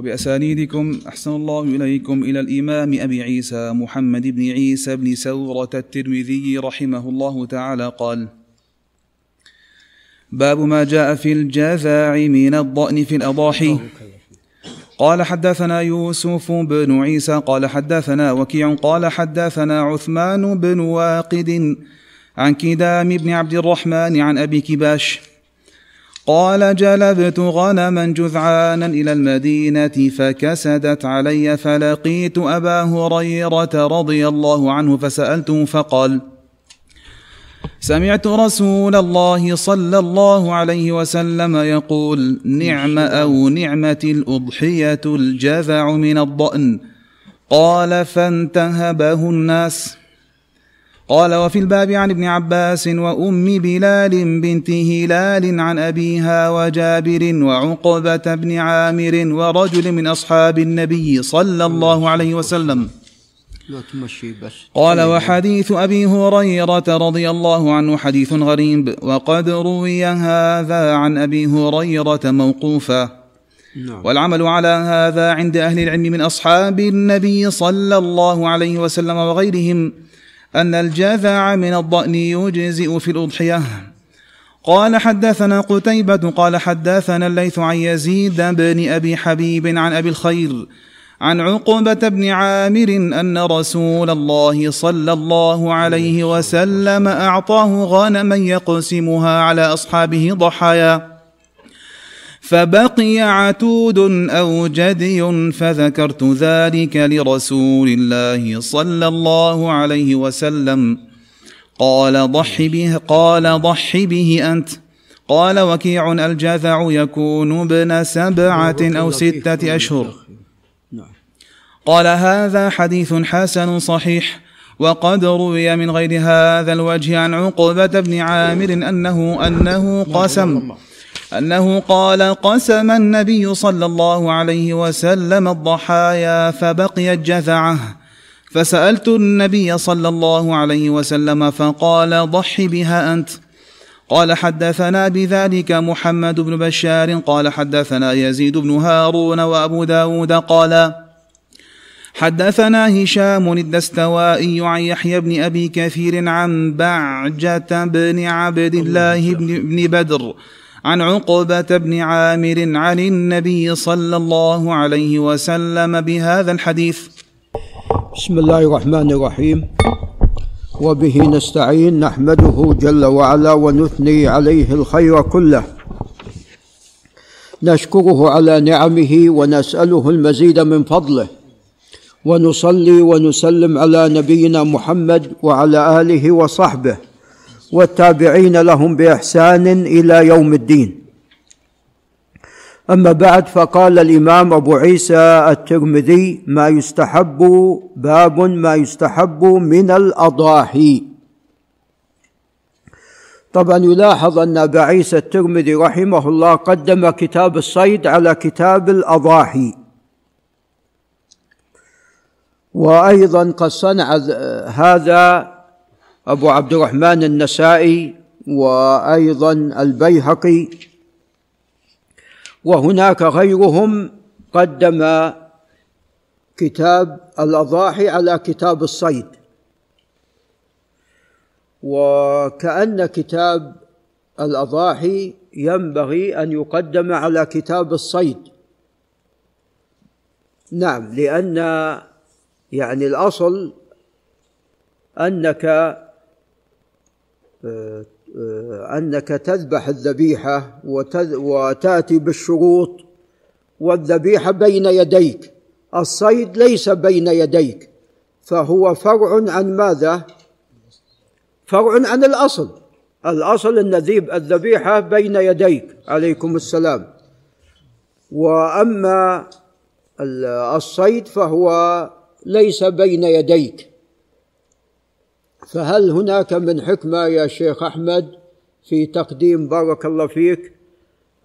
وبأسانيدكم أحسن الله إليكم إلى الإمام أبي عيسى محمد بن عيسى بن سورة الترمذي رحمه الله تعالى قال باب ما جاء في الجذاع من الضأن في الأضاحي. قال حدثنا يوسف بن عيسى قال حدثنا وكيع قال حدثنا عثمان بن واقد عن كدام بن عبد الرحمن عن أبي كباش قال جلبت غنما جذعانا إلى المدينة فكسدت علي فلقيت أبا هريرة رضي الله عنه فسألته فقال سمعت رسول الله صلى الله عليه وسلم يقول نعم أو نعمة الأضحية الجذع من الضأن؟ قال فانتهبه الناس. قال وفي الباب عن ابن عباس وأم بلال بنت هلال عن أبيها وجابر وعقبة بن عامر ورجل من أصحاب النبي صلى الله عليه وسلم. لا تمشي بس. قال وحديث أبي هريرة رضي الله عنه حديث غريب وقد روي هذا عن أبي هريرة موقوفا. نعم. والعمل على هذا عند أهل العلم من أصحاب النبي صلى الله عليه وسلم وغيرهم. أن الجذع من الضأن يجزئ في الأضحية. قال حدثنا قتيبة قال حدثنا الليث عن يزيد بن أبي حبيب عن أبي الخير عن عقبة بن عامر أن رسول الله صلى الله عليه وسلم أعطاه غنما يقسمها على أصحابه ضحايا. فبقي عتود أو جدي فذكرت ذلك لرسول الله صلى الله عليه وسلم. قال ضح به قال ضح به أنت. قال وكيع الجذع يكون ابن سبعة أو ستة أشهر. نعم قال هذا حديث حسن صحيح وقد روي من غير هذا الوجه عن عقبة بن عامر أنه أنه قسم. أنه قال قسم النبي صلى الله عليه وسلم الضحايا فبقيت جذعه فسألت النبي صلى الله عليه وسلم فقال ضح بها أنت. قال حدثنا بذلك محمد بن بشار قال حدثنا يزيد بن هارون وأبو داود قال حدثنا هشام الدستوائي عن يحيى بن أبي كثير عن بعجة بن عبد الله بن, بن بدر عن عقبة بن عامر عن النبي صلى الله عليه وسلم بهذا الحديث. بسم الله الرحمن الرحيم. وبه نستعين نحمده جل وعلا ونثني عليه الخير كله. نشكره على نعمه ونسأله المزيد من فضله. ونصلي ونسلم على نبينا محمد وعلى آله وصحبه. والتابعين لهم بإحسان إلى يوم الدين. أما بعد فقال الإمام أبو عيسى الترمذي ما يستحب باب ما يستحب من الأضاحي. طبعا يلاحظ أن أبا عيسى الترمذي رحمه الله قدم كتاب الصيد على كتاب الأضاحي. وأيضا قد صنع هذا أبو عبد الرحمن النسائي وأيضا البيهقي. وهناك غيرهم قدم كتاب الأضاحي على كتاب الصيد. وكأن كتاب الأضاحي ينبغي أن يقدم على كتاب الصيد. نعم لأن يعني الأصل أنك أنك تذبح الذبيحة وتأتي بالشروط والذبيحة بين يديك. الصيد ليس بين يديك فهو فرع عن ماذا؟ فرع عن الأصل. الأصل أن الذبيحة بين يديك. عليكم السلام. وأما الصيد فهو ليس بين يديك. فهل هناك من حكمة يا شيخ أحمد في تقديم بارك الله فيك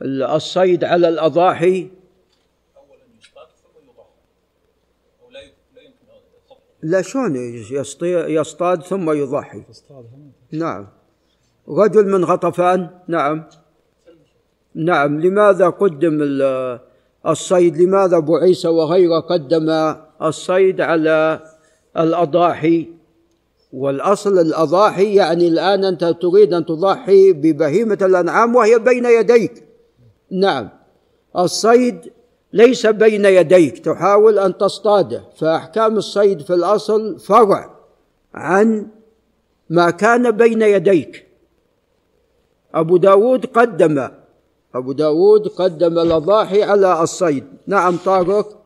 الصيد على الأضاحي؟ لا شلون يصطاد ثم يضحي؟ نعم. رجل من غطفان؟ نعم. نعم. لماذا قدم الصيد؟ لماذا ابو عيسى وغيره قدم الصيد على الأضاحي؟ والأصل الأضاحي يعني الآن أنت تريد أن تضحي ببهيمة الأنعام وهي بين يديك. نعم. الصيد ليس بين يديك. تحاول أن تصطاده. فأحكام الصيد في الأصل فرع عن ما كان بين يديك. أبو داود قدم. أبو داود قدم الأضاحي على الصيد. نعم طارق.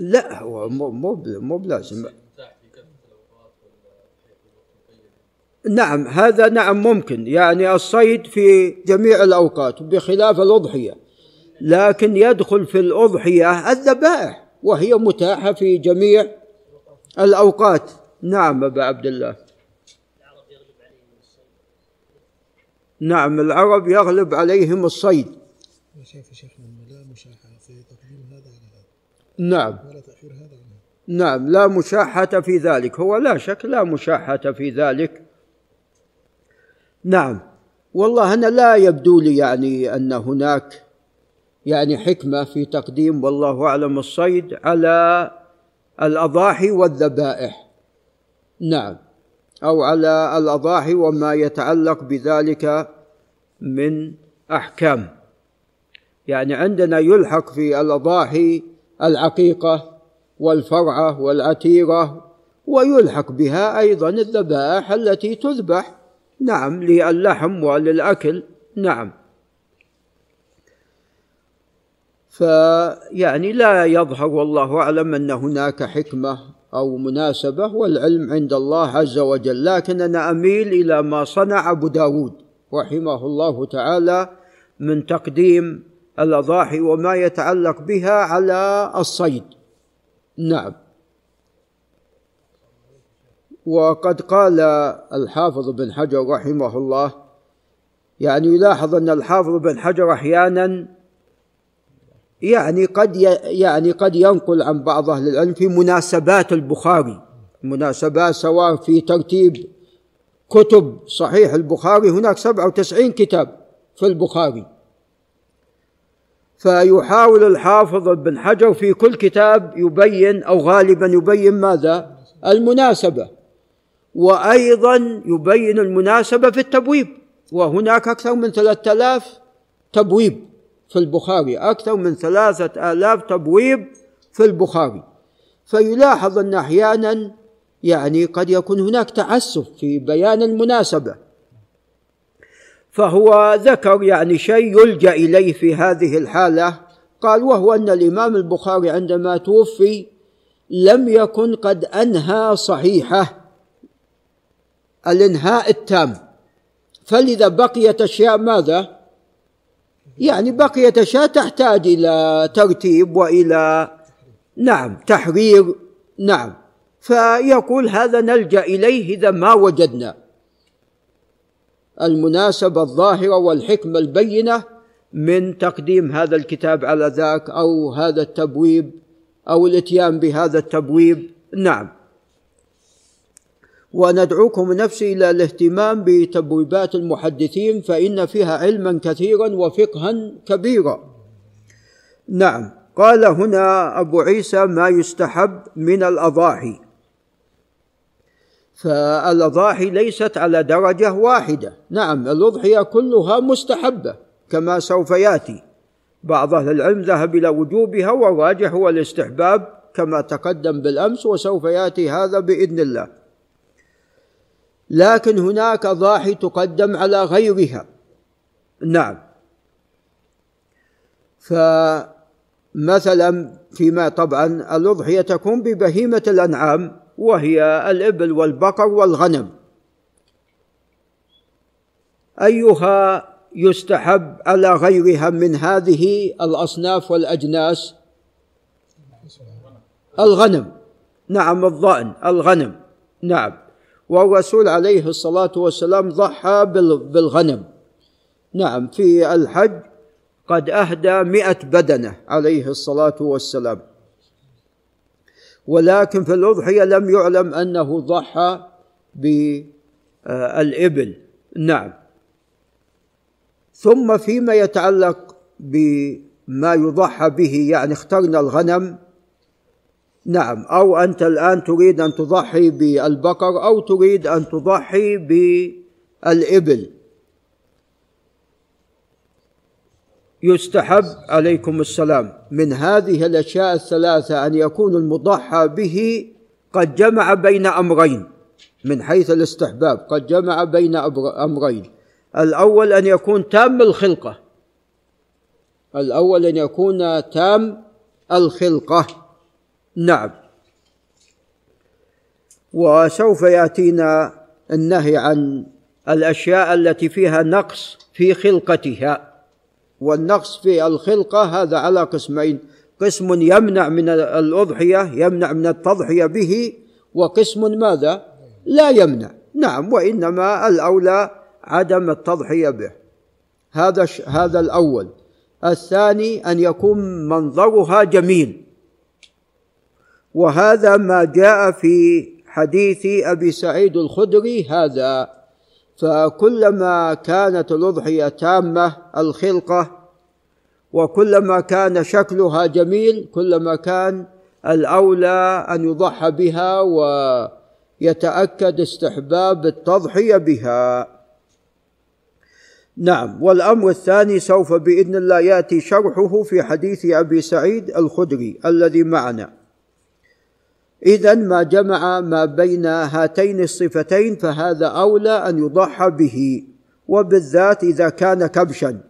لا هو مو مو مو بلازم. نعم هذا نعم ممكن. يعني الصيد في جميع الأوقات بخلاف الأضحية. لكن يدخل في الأضحية الذبائح وهي متاحة في جميع الأوقات. نعم أبا عبد الله. نعم العرب يغلب عليهم الصيد. شايف شيخنا لا مشاحة في تقديم هذا على هذا نعم. ولا تأخير هذا نعم لا مشاحة في ذلك. هو لا شك لا مشاحة في ذلك. نعم. والله أنا لا يبدو لي يعني أن هناك يعني حكمة في تقديم والله أعلم الصيد على الأضاحي والذبائح. نعم. أو على الأضاحي وما يتعلق بذلك من أحكام. يعني عندنا يلحق في الأضاحي العقيقة والفرعة والعتيرة ويلحق بها أيضا الذبائح التي تذبح. نعم للحم وللأكل. نعم. فيعني لا يظهر والله أعلم أن هناك حكمة أو مناسبة والعلم عند الله عز وجل. لكن أنا أميل إلى ما صنع أبو داود رحمه الله تعالى من تقديم الأضاحي وما يتعلق بها على الصيد. نعم. وقد قال الحافظ بن حجر رحمه الله يعني يلاحظ أن الحافظ بن حجر أحيانا يعني قد يعني قد ينقل عن بعض أهل العلم في مناسبات البخاري. مناسبات سواء في ترتيب كتب صحيح البخاري هناك 97 كتاب في البخاري. فيحاول الحافظ بن حجر في كل كتاب يبين أو غالبا يبين ماذا؟ المناسبة. وأيضا يبين المناسبة في التبويب. وهناك أكثر من ثلاثة آلاف تبويب في البخاري. أكثر من ثلاثة آلاف تبويب في البخاري. فيلاحظ أن أحيانا يعني قد يكون هناك تعسف في بيان المناسبة. فهو ذكر يعني شيء يلجأ إليه في هذه الحالة. قال وهو أن الإمام البخاري عندما توفي لم يكن قد أنهى صحيحه الإنهاء التام. فلذا بقيت أشياء ماذا؟ يعني بقيت أشياء تحتاج إلى ترتيب وإلى نعم تحرير. نعم. فيقول هذا نلجأ إليه إذا ما وجدنا. المناسبة الظاهرة والحكمة البينة من تقديم هذا الكتاب على ذاك أو هذا التبويب أو الإتيان بهذا التبويب. نعم. وندعوكم نفسي إلى الاهتمام بتبويبات المحدثين فإن فيها علما كثيرا وفقها كبيرا. نعم. قال هنا أبو عيسى ما يستحب من الأضاحي. فالأضاحي ليست على درجة واحدة. نعم الأضحية كلها مستحبة كما سوف يأتي. بعض أهل العلم ذهب إلى وجوبها والراجح هو الاستحباب كما تقدم بالأمس وسوف يأتي هذا بإذن الله. لكن هناك ضاحي تقدم على غيرها. نعم. فمثلا فيما طبعا الأضحية تكون ببهيمة الأنعام وهي الإبل والبقر والغنم. أيها يستحب على غيرها من هذه الأصناف والأجناس؟ الغنم. نعم الضأن الغنم. نعم. والرسول عليه الصلاة والسلام ضحى بالغنم. نعم في الحج قد أهدى مئة بدنة عليه الصلاة والسلام. ولكن في الأضحية لم يعلم أنه ضحى بالإبل. نعم. ثم فيما يتعلق بما يضحى به يعني اخترنا الغنم. نعم. أو أنت الآن تريد أن تضحي بالبقر أو تريد أن تضحي بالإبل. يستحب عليكم السلام. من هذه الأشياء الثلاثة أن يكون المضحى به قد جمع بين أمرين. من حيث الاستحباب قد جمع بين أمرين. الأول أن يكون تام الخلقة. الأول أن يكون تام الخلقة. نعم. وسوف يأتينا النهي عن الأشياء التي فيها نقص في خلقتها. والنقص في الخلقة هذا على قسمين. قسم يمنع من الأضحية يمنع من التضحية به وقسم ماذا؟ لا يمنع. نعم وإنما الأولى عدم التضحية به. هذا هذا الأول. الثاني أن يكون منظرها جميل. وهذا ما جاء في حديث أبي سعيد الخدري هذا فكلما كانت الأضحية تامة الخلقة وكلما كان شكلها جميل كلما كان الأولى أن يضحى بها ويتأكد استحباب التضحية بها. نعم والأمر الثاني سوف بإذن الله يأتي شرحه في حديث أبي سعيد الخدري الذي معنا. إذا ما جمع ما بين هاتين الصفتين فهذا أولى أن يضحى به وبالذات إذا كان كبشا.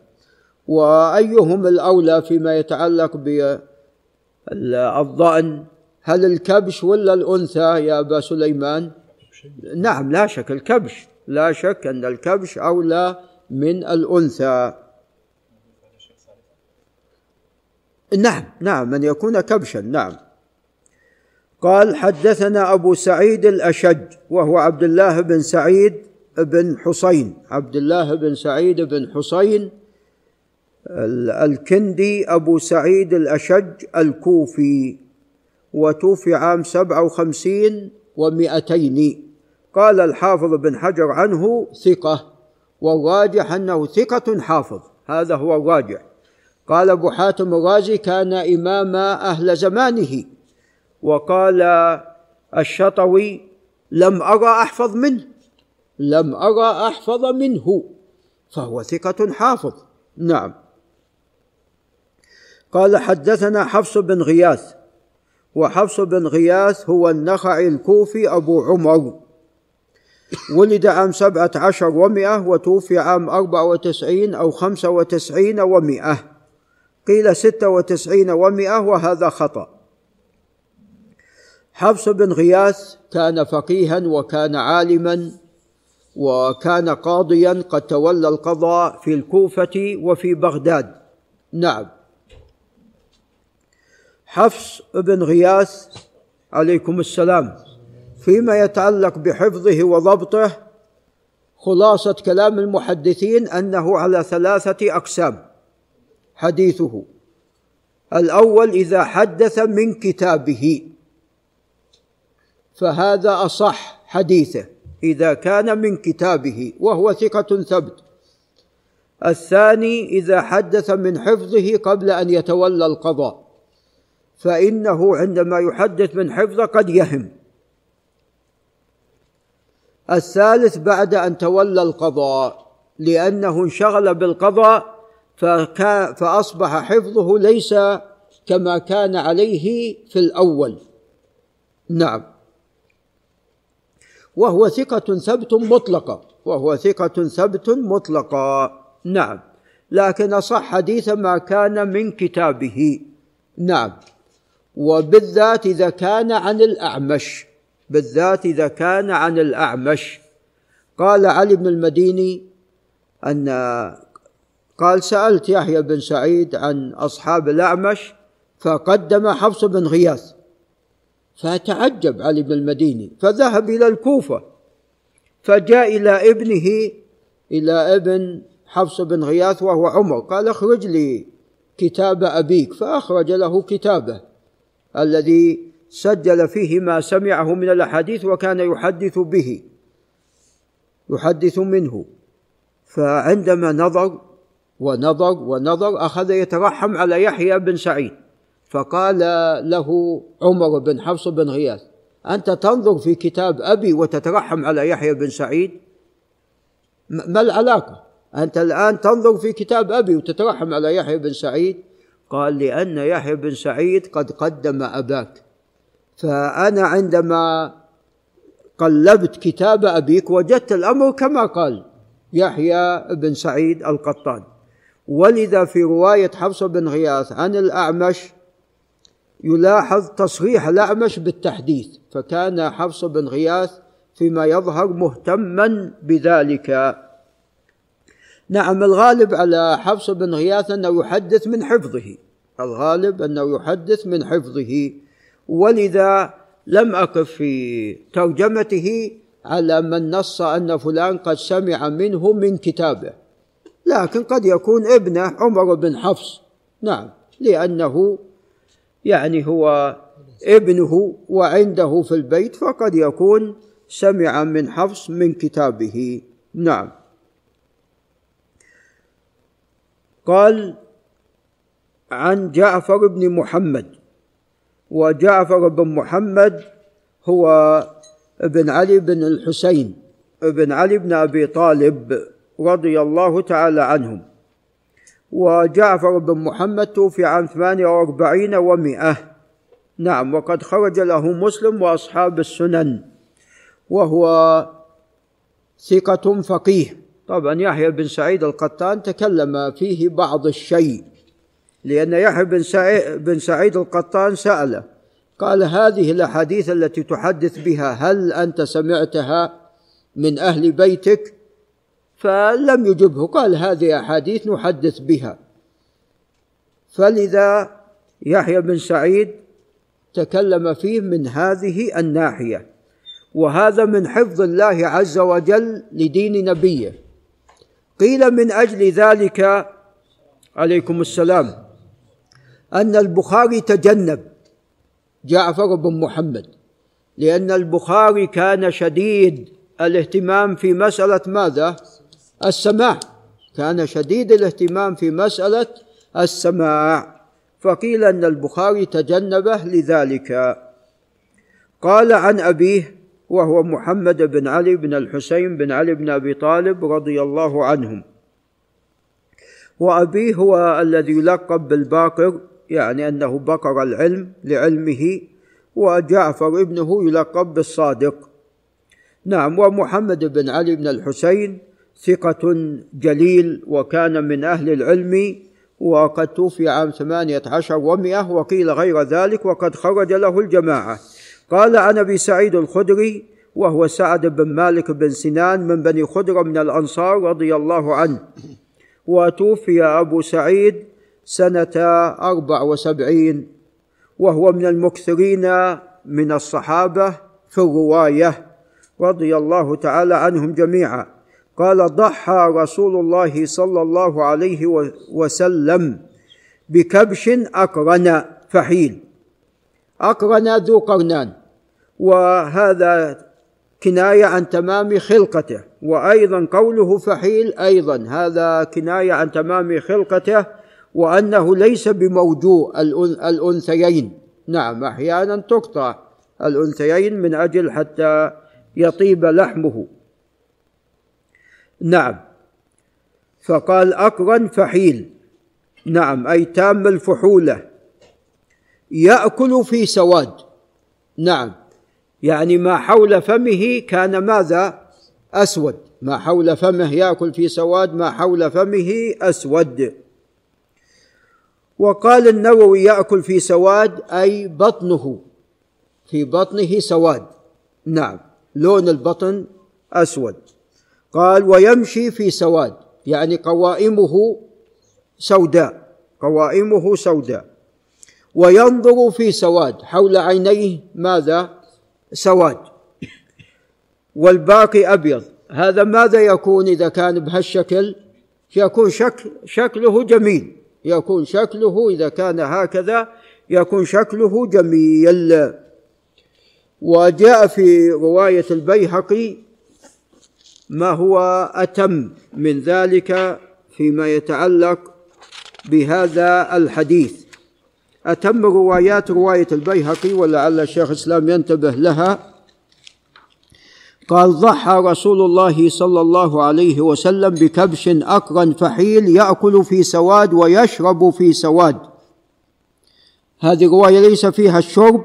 وأيهم الأولى فيما يتعلق بالضأن هل الكبش ولا الأنثى يا أبا سليمان؟ نعم لا شك الكبش لا شك أن الكبش أولى من الأنثى. نعم نعم من يكون كبشا نعم. قال حدثنا أبو سعيد الأشج وهو عبد الله بن سعيد بن حسين. عبد الله بن سعيد بن حسين الكندي أبو سعيد الأشج الكوفي وتوفي عام سبعة وخمسين ومئتين. قال الحافظ بن حجر عنه ثقة والراجح أنه ثقة حافظ. هذا هو الراجح. قال أبو حاتم الرازي كان إمام أهل زمانه. وقال الشطوي لم أرى أحفظ منه. لم أرى أحفظ منه. فهو ثقة حافظ. نعم. قال حدثنا حفص بن غياث. وحفص بن غياث هو النخعي الكوفي أبو عمر. ولد عام سبعة عشر ومئة وتوفي عام أربعة وتسعين أو خمسة وتسعين ومئة. قيل ستة وتسعين ومئة وهذا خطأ. حفص بن غياث كان فقيها وكان عالما وكان قاضيا قد تولى القضاء في الكوفة وفي بغداد. نعم. حفص بن غياث عليكم السلام فيما يتعلق بحفظه وضبطه خلاصة كلام المحدثين أنه على ثلاثة أقسام حديثه. الأول إذا حدث من كتابه. فهذا أصح حديثه إذا كان من كتابه وهو ثقة ثبت. الثاني إذا حدث من حفظه قبل أن يتولى القضاء فإنه عندما يحدث من حفظه قد يهم. الثالث بعد أن تولى القضاء لأنه انشغل بالقضاء فأصبح حفظه ليس كما كان عليه في الأول. نعم. وهو ثقة ثبت مطلقة وهو ثقة ثبت مطلقة نعم. لكن صح حديث ما كان من كتابه. نعم. وبالذات إذا كان عن الأعمش. بالذات إذا كان عن الأعمش. قال علي بن المديني أن قال سألت يحيى بن سعيد عن أصحاب الأعمش فقدم حفص بن غياث. فتعجب علي بن المديني فذهب إلى الكوفة فجاء إلى ابنه إلى ابن حفص بن غياث وهو عمر قال اخرج لي كتاب أبيك. فأخرج له كتابه الذي سجل فيه ما سمعه من الأحاديث وكان يحدث به يحدث منه. فعندما نظر ونظر ونظر أخذ يترحم على يحيى بن سعيد. فقال له عمر بن حفص بن غياث أنت تنظر في كتاب أبي وتترحم على يحيى بن سعيد؟ ما العلاقة؟ أنت الآن تنظر في كتاب أبي وتترحم على يحيى بن سعيد؟ قال لأن يحيى بن سعيد قد قدم أباك فأنا عندما قلبت كتاب أبيك وجدت الأمر كما قال يحيى بن سعيد القطان. ولذا في رواية حفص بن غياث عن الأعمش يلاحظ تصريح الأعمش بالتحديث فكان حفص بن غياث فيما يظهر مهتما بذلك. نعم الغالب على حفص بن غياث أنه يحدث من حفظه. الغالب أنه يحدث من حفظه. ولذا لم أقف في ترجمته على من نص أن فلان قد سمع منه من كتابه. لكن قد يكون ابنه عمر بن حفص. نعم لأنه يعني هو ابنه وعنده في البيت فقد يكون سمع من حفص من كتابه. نعم. قال عن جعفر بن محمد. وجعفر بن محمد هو ابن علي بن الحسين ابن علي بن أبي طالب رضي الله تعالى عنهم. وجعفر بن محمد توفي عام 48 ومئة نعم وقد خرج له مسلم وأصحاب السنن وهو ثقة فقيه. طبعا يحيى بن سعيد القطان تكلم فيه بعض الشيء لأن يحيى بن سعيد, بن سعيد القطان سأله قال هذه الأحاديث التي تحدث بها هل أنت سمعتها من أهل بيتك؟ فلم يجبه. قال هذه أحاديث نحدث بها. فلذا يحيى بن سعيد تكلم فيه من هذه الناحية وهذا من حفظ الله عز وجل لدين نبيه. قيل من أجل ذلك عليكم السلام أن البخاري تجنب جعفر بن محمد لأن البخاري كان شديد الاهتمام في مسألة ماذا؟ السماع. كان شديد الاهتمام في مسألة السماع. فقيل أن البخاري تجنبه لذلك. قال عن أبيه وهو محمد بن علي بن الحسين بن علي بن أبي طالب رضي الله عنهم. وأبيه هو الذي يلقب بالباقر يعني أنه بقر العلم لعلمه وجعفر ابنه يلقب بالصادق. نعم ومحمد بن علي بن الحسين ثقة جليل وكان من أهل العلم وقد توفي عام ثمانية عشر ومئة وقيل غير ذلك وقد خرج له الجماعة. قال عن أبي سعيد الخدري وهو سعد بن مالك بن سنان من بني خدرة من الأنصار رضي الله عنه. وتوفي أبو سعيد سنة أربع وسبعين وهو من المكثرين من الصحابة في الرواية رضي الله تعالى عنهم جميعا. قال ضحى رسول الله صلى الله عليه وسلم بكبش أقرن فحيل. أقرن ذو قرنان. وهذا كناية عن تمام خلقته. وأيضا قوله فحيل أيضا. هذا كناية عن تمام خلقته. وأنه ليس بموجوع الأنثيين. نعم أحيانا تقطع الأنثيين من أجل حتى يطيب لحمه. نعم. فقال أقرن فحيل. نعم أي تام الفحولة. يأكل في سواد. نعم. يعني ما حول فمه كان ماذا؟ أسود. ما حول فمه يأكل في سواد ما حول فمه أسود. وقال النووي يأكل في سواد أي بطنه. في بطنه سواد. نعم. لون البطن أسود. قال ويمشي في سواد يعني قوائمه سوداء قوائمه سوداء. وينظر في سواد حول عينيه ماذا؟ سواد. والباقي أبيض. هذا ماذا يكون إذا كان بهالشكل؟ يكون شكل شكله جميل. يكون شكله إذا كان هكذا يكون شكله جميل. وجاء في رواية البيهقي ما هو أتم من ذلك فيما يتعلق بهذا الحديث. أتم روايات رواية البيهقي ولعل الشيخ الإسلام ينتبه لها. قال ضحى رسول الله صلى الله عليه وسلم بكبش أقرن فحيل يأكل في سواد ويشرب في سواد. هذه رواية ليس فيها الشرب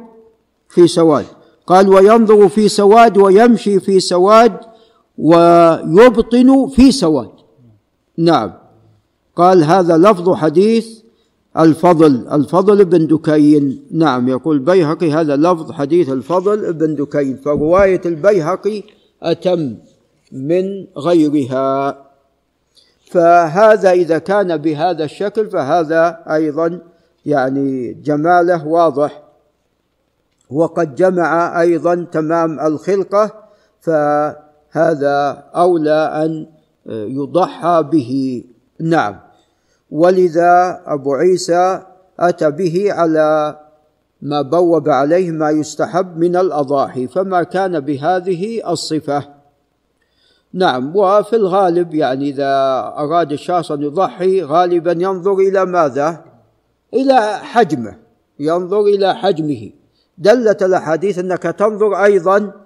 في سواد. قال وينظر في سواد ويمشي في سواد ويبطن في سواد. نعم. قال هذا لفظ حديث الفضل الفضل بن دكين. نعم يقول البيهقي هذا لفظ حديث الفضل بن دكين فرواية البيهقي أتم من غيرها. فهذا إذا كان بهذا الشكل فهذا أيضا يعني جماله واضح. وقد جمع أيضا تمام الخلقة فهذا أولى أن يضحى به. نعم. ولذا أبو عيسى أتى به على ما بوب عليه ما يستحب من الأضاحي فما كان بهذه الصفة. نعم. وفي الغالب يعني إذا أراد الشخص أن يضحي غالبا ينظر إلى ماذا؟ إلى حجمه. ينظر إلى حجمه. دلت الأحاديث أنك تنظر أيضا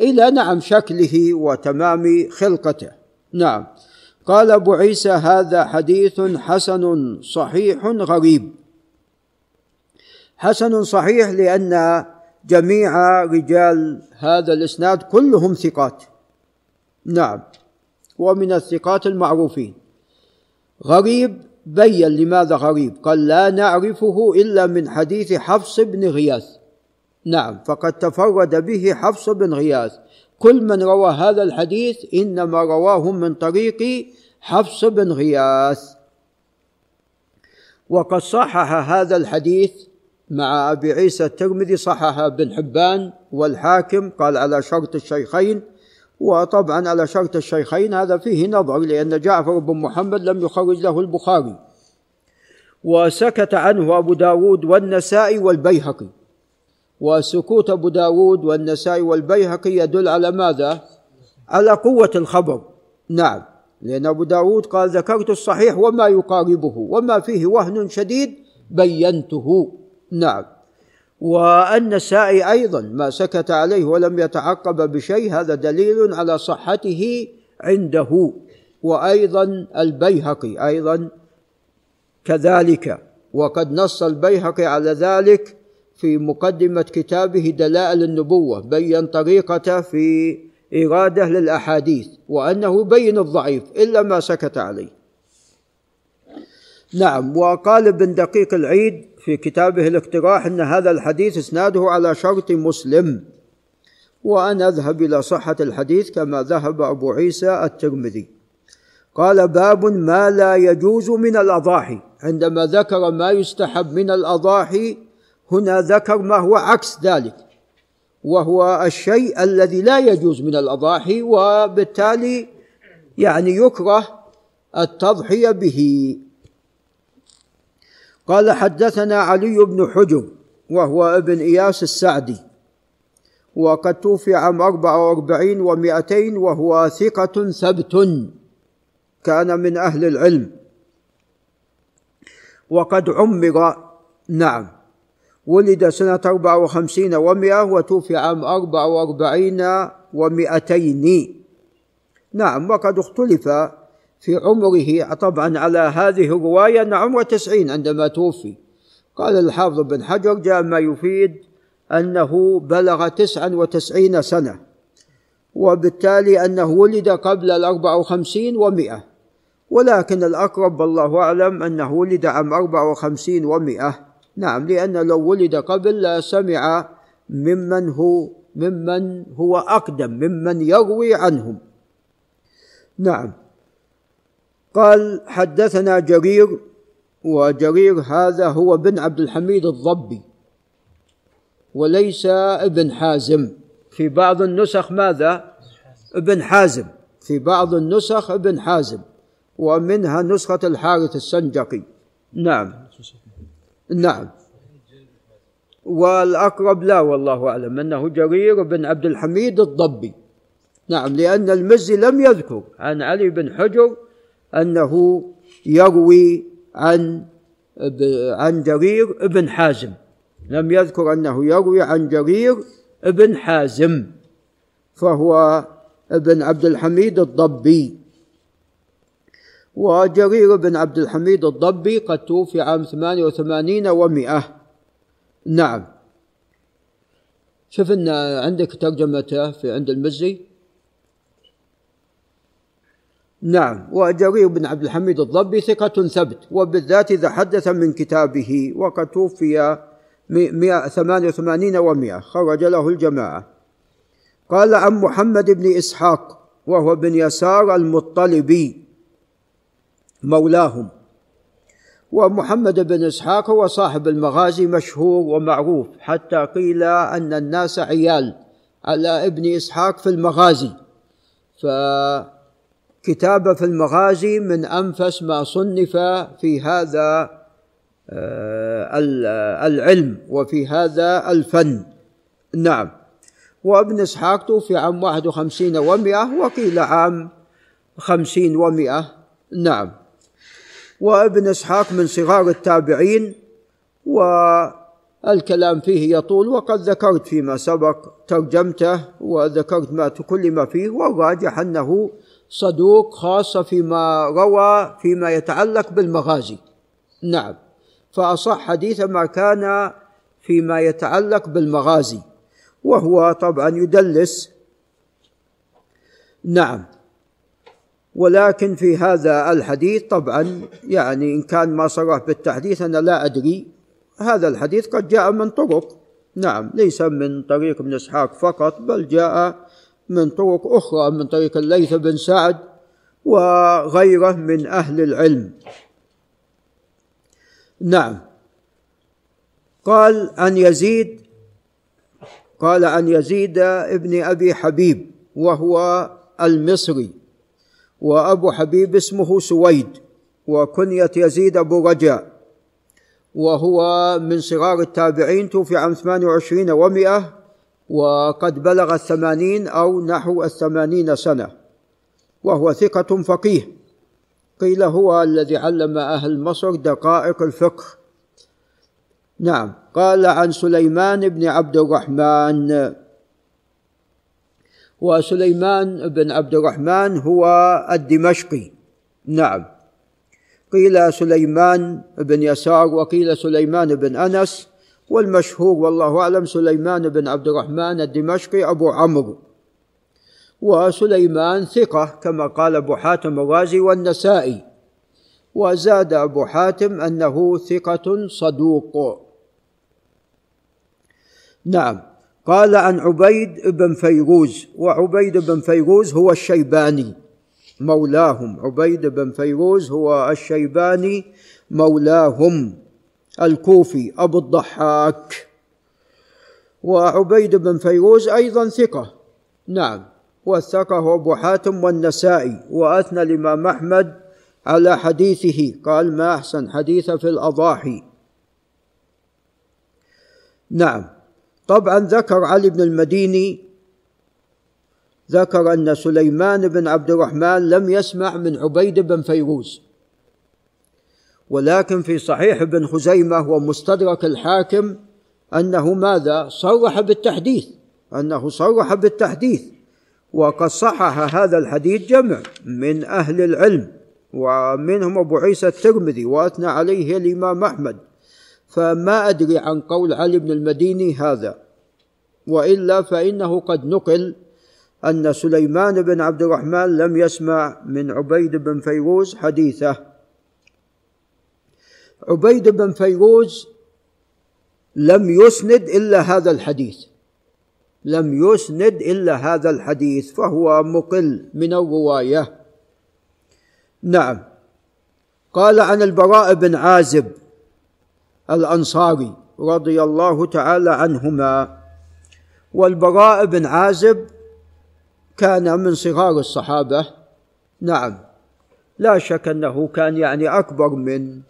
إلى نعم شكله وتمام خلقته. نعم. قال أبو عيسى هذا حديث حسن صحيح غريب. حسن صحيح لأن جميع رجال هذا الإسناد كلهم ثقات. نعم. ومن الثقات المعروفين. غريب بين لماذا غريب؟ قال لا نعرفه إلا من حديث حفص بن غياث. نعم فقد تفرد به حفص بن غياث. كل من روى هذا الحديث إنما رواه من طريق حفص بن غياث. وقد صحح هذا الحديث مع أبي عيسى الترمذي صحح بن حبان والحاكم قال على شرط الشيخين. وطبعا على شرط الشيخين هذا فيه نظر لأن جعفر بن محمد لم يخرج له البخاري. وسكت عنه أبو داود والنسائي والبيهقي. وسكوت أبو داود والنسائي والبيهقي يدل على ماذا؟ على قوة الخبر. نعم. لأن أبو داود قال ذكرت الصحيح وما يقاربه وما فيه وهن شديد بينته. نعم. والنسائي أيضا ما سكت عليه ولم يتعقب بشيء هذا دليل على صحته عنده. وأيضا البيهقي أيضا كذلك. وقد نص البيهقي على ذلك في مقدمة كتابه دلائل النبوة بين طريقته في إرادة للأحاديث وأنه بين الضعيف إلا ما سكت عليه. نعم وقال ابن دقيق العيد في كتابه الاقتراح أن هذا الحديث إسناده على شرط مسلم. وأنا أذهب إلى صحة الحديث كما ذهب أبو عيسى الترمذي. قال باب ما لا يجوز من الأضاحي. عندما ذكر ما يستحب من الأضاحي هنا ذكر ما هو عكس ذلك وهو الشيء الذي لا يجوز من الأضاحي وبالتالي يعني يكره التضحية به. قال حدثنا علي بن حجر وهو ابن إياس السعدي وقد توفي عام أربعة وأربعين ومائتين وهو ثقة ثبت كان من أهل العلم وقد عمر. نعم. ولد سنة أربعة وخمسين ومائة وتوفي عام أربعة وأربعين ومائتين نعم وقد اختلف في عمره. طبعا على هذه الرواية أن عمره تسعين عندما توفي. قال الحافظ بن حجر جاء ما يفيد أنه بلغ تسعا وتسعين سنة وبالتالي أنه ولد قبل الأربع وخمسين ومئة. ولكن الأقرب والله أعلم أنه ولد عام أربع وخمسين ومئة. نعم لأن لو ولد قبل لسمع ممن هو ممن هو أقدم ممن يروي عنهم. نعم. قال حدثنا جرير وجرير هذا هو بن عبد الحميد الضبي وليس ابن حازم. في بعض النسخ ماذا؟ ابن حازم. في بعض النسخ ابن حازم ومنها نسخة الحارث السنجقي. نعم. نعم. والأقرب لا والله أعلم أنه جرير بن عبد الحميد الضبي. نعم لأن المزي لم يذكر عن علي بن حجر أنه يروي عن عن جرير بن حازم. لم يذكر أنه يروي عن جرير بن حازم فهو ابن عبد الحميد الضبي. وجرير بن عبد الحميد الضبي قد توفي عام ثمانية وثمانين ومئة نعم. شوف إن عندك ترجمته في عند المزي. نعم. وجرير بن عبد الحميد الضبي ثقة ثبت وبالذات إذا حدث من كتابه وقد توفي 188 و100 خرج له الجماعة. قال عن محمد بن إسحاق وهو بن يسار المطلبي. مولاهم. ومحمد بن إسحاق هو صاحب المغازي مشهور ومعروف حتى قيل أن الناس عيال على ابن إسحاق في المغازي. فكتاب في المغازي من أنفس ما صنف في هذا آه، العلم وفي هذا الفن. نعم. وابن إسحاق توفي عام واحد وخمسين ومئة وقيل عام خمسين ومئة. نعم. وابن إسحاق من صغار التابعين والكلام فيه يطول وقد ذكرت فيما سبق ترجمته وذكرت ما تكلم فيه والراجح أنه صدوق خاصة فيما روى فيما يتعلق بالمغازي. نعم. فأصح حديث ما كان فيما يتعلق بالمغازي وهو طبعا يدلس. نعم. ولكن في هذا الحديث طبعا يعني إن كان ما صرح بالتحديث أنا لا أدري. هذا الحديث قد جاء من طرق. نعم ليس من طريق ابن إسحاق فقط بل جاء من طرق أخرى من طريق الليث بن سعد وغيره من أهل العلم. نعم. قال عن يزيد قال عن يزيد ابن أبي حبيب وهو المصري. وأبو حبيب اسمه سويد وكنية يزيد أبو رجاء. وهو من صغار التابعين توفي عام 28 ومئة وقد بلغ الثمانين أو نحو الثمانين سنة وهو ثقة فقيه. قيل هو الذي علم أهل مصر دقائق الفقه. نعم قال عن سليمان بن عبد الرحمن. وسليمان بن عبد الرحمن هو الدمشقي. نعم. قيل سليمان بن يسار وقيل سليمان بن أنس والمشهور والله أعلم سليمان بن عبد الرحمن الدمشقي أبو عمرو. وسليمان ثقة كما قال أبو حاتم الرازي والنسائي. وزاد أبو حاتم أنه ثقة صدوق. نعم. قال عن عبيد بن فيروز وعبيد بن فيروز هو الشيباني مولاهم. عبيد بن فيروز هو الشيباني مولاهم. الكوفي أبو الضحاك. وعبيد بن فيروز أيضا ثقة. نعم. وثقه أبو حاتم والنسائي. وأثنى الإمام أحمد على حديثه. قال ما أحسن حديث في الأضاحي. نعم. طبعا ذكر علي بن المديني ذكر أن سليمان بن عبد الرحمن لم يسمع من عبيد بن فيروز. ولكن في صحيح ابن خزيمة ومستدرك الحاكم أنه ماذا؟ صرح بالتحديث أنه صرح بالتحديث وقد صحح هذا الحديث جمع من أهل العلم ومنهم أبو عيسى الترمذي وأثنى عليه الإمام أحمد. فما أدري عن قول علي بن المديني هذا. وإلا فإنه قد نقل أن سليمان بن عبد الرحمن لم يسمع من عبيد بن فيروز حديثه. عبيد بن فيروز لم يسند إلا هذا الحديث. لم يسند إلا هذا الحديث فهو مقل من الرواية. نعم. قال عن البراء بن عازب الأنصاري رضي الله تعالى عنهما. والبراء بن عازب كان من صغار الصحابة. نعم. لا شك أنه كان يعني أكبر من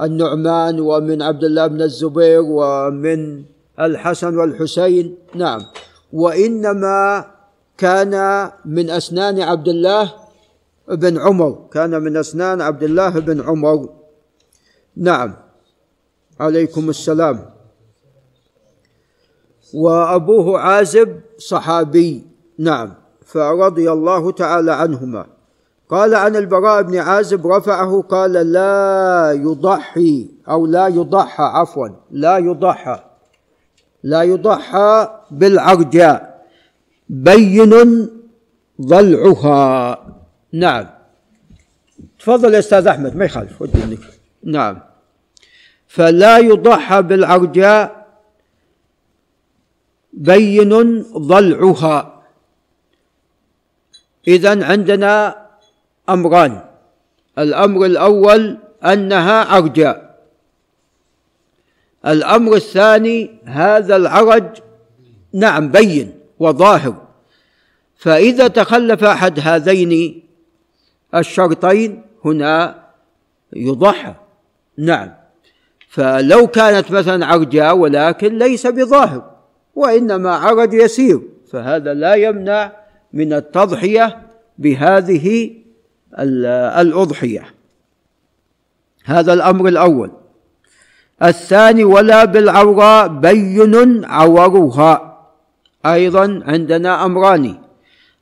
النعمان ومن عبد الله بن الزبير ومن الحسن والحسين. نعم. وإنما كان من أسنان عبد الله بن عمر. كان من أسنان عبد الله بن عمر. نعم. عليكم السلام. وأبوه عازب صحابي نعم فرضي الله تعالى عنهما. قال عن البراء بن عازب رفعه قال لا يضحي أو لا يضحى عفوا لا يضحى لا يضحى بالعرجاء بين ضلعها. نعم. تفضل يا أستاذ أحمد ما يخالف ودي نعم. فلا يضحى بالعرجاء بين ضلعها. اذا عندنا أمران. الأمر الأول أنها عرجاء الأمر الثاني هذا العرج نعم بين وظاهر. فإذا تخلف أحد هذين الشرطين هنا يضحى نعم. فلو كانت مثلا عرجاء ولكن ليس بظاهر وإنما عرج يسير فهذا لا يمنع من التضحية بهذه الأضحية. هذا الأمر الأول. الثاني ولا بالعوراء بين عورها أيضا عندنا أمران.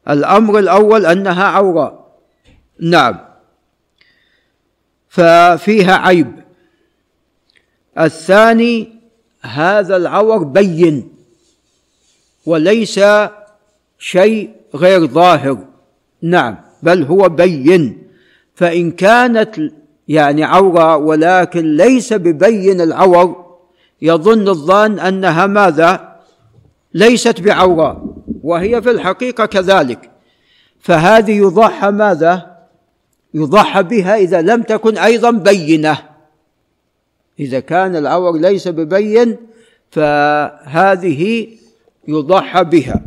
الأمر الأول أنها عوراء نعم. ففيها عيب. الثاني هذا العور بين وليس شيء غير ظاهر. نعم بل هو بين. فإن كانت يعني عورة ولكن ليس ببين العور يظن الظان أنها ماذا؟ ليست بعورة وهي في الحقيقة كذلك. فهذه يضحى ماذا؟ يضحى بها إذا لم تكن أيضا بينة. إذا كان العور ليس ببين فهذه يضحى بها.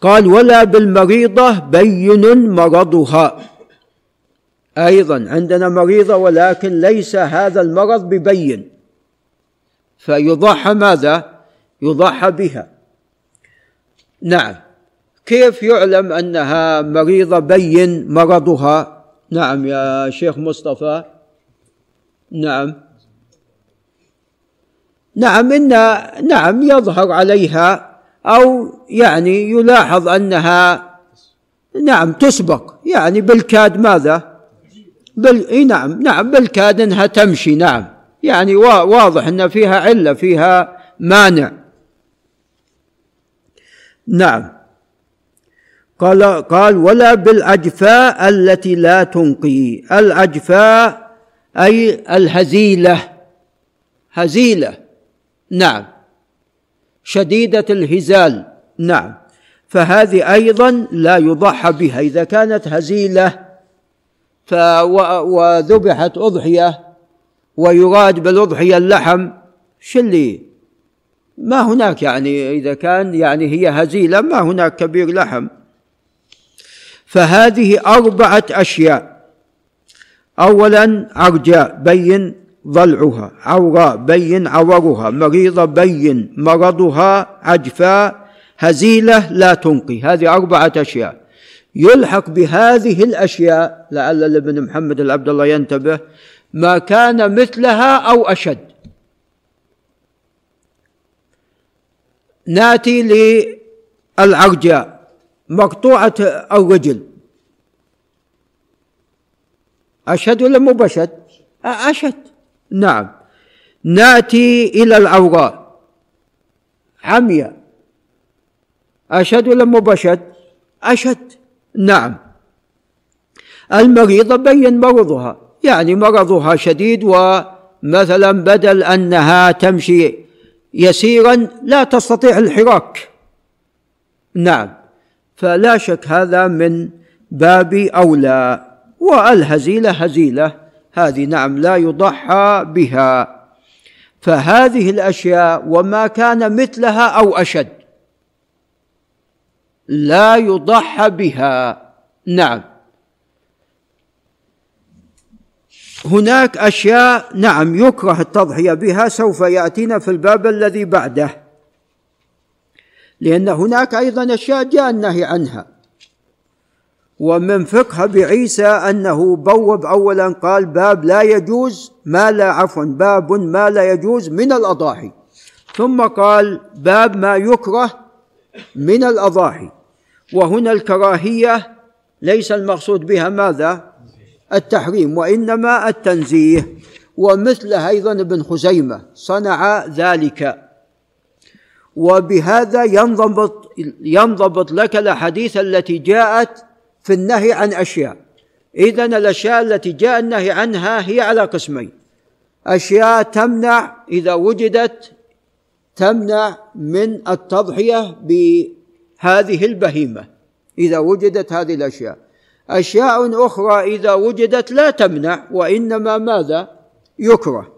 قال ولا بالمريضة بين مرضها. أيضا عندنا مريضة ولكن ليس هذا المرض ببين. فيضحى ماذا؟ يضحى بها. نعم. كيف يعلم أنها مريضة بين مرضها؟ نعم يا شيخ مصطفى. نعم. نعم إن نعم يظهر عليها أو يعني يلاحظ أنها نعم تسبق. يعني بالكاد ماذا؟ بال إي نعم نعم بالكاد إنها تمشي. نعم. يعني واضح إن فيها علة فيها مانع. نعم. قال قال ولا بالعجفاء التي لا تنقي. العجفاء أي الهزيلة. هزيلة. نعم. شديدة الهزال. نعم. فهذه أيضا لا يضحى بها. إذا كانت هزيلة وذبحت أضحية ويراد بالأضحية اللحم شو اللي؟ ما هناك يعني إذا كان يعني هي هزيلة ما هناك كبير لحم. فهذه أربعة أشياء. أولا عرجاء بين ضلعها. عوراء بين عورها. مريضة بين. مرضها عجفاء. هزيلة لا تنقي. هذه أربعة أشياء. يلحق بهذه الأشياء لعل الابن محمد العبد الله ينتبه ما كان مثلها أو أشد. ناتي للعرجاء مقطوعة الرجل أشد ولا مو بشد؟ أشد نعم. نأتي إلى العوراء عمياء. اشد ولا مو بشد اشد نعم. المريضه بين مرضها. يعني مرضها شديد ومثلا بدل أنها تمشي يسيرا لا تستطيع الحراك. نعم. فلا شك هذا من باب أولى والهزيلة هزيلة. هذه نعم لا يضحى بها. فهذه الأشياء وما كان مثلها أو أشد لا يضحى بها. نعم. هناك أشياء نعم يكره التضحية بها سوف يأتينا في الباب الذي بعده. لأن هناك أيضا أشياء جاء النهي عنها. ومن فقه بعيسى أنه بوب اولا قال باب لا يجوز ما لا عفوا باب ما لا يجوز من الأضاحي. ثم قال باب ما يكره من الأضاحي. وهنا الكراهية ليس المقصود بها ماذا؟ التحريم وإنما التنزيه. ومثله أيضا ابن خزيمة صنع ذلك. وبهذا ينضبط ينضبط لك الأحاديث التي جاءت في النهي عن أشياء. اذا الأشياء التي جاء النهي عنها هي على قسمين. أشياء تمنع إذا وجدت تمنع من التضحية بهذه البهيمة إذا وجدت هذه الأشياء. أشياء أخرى إذا وجدت لا تمنع وإنما ماذا؟ يكره.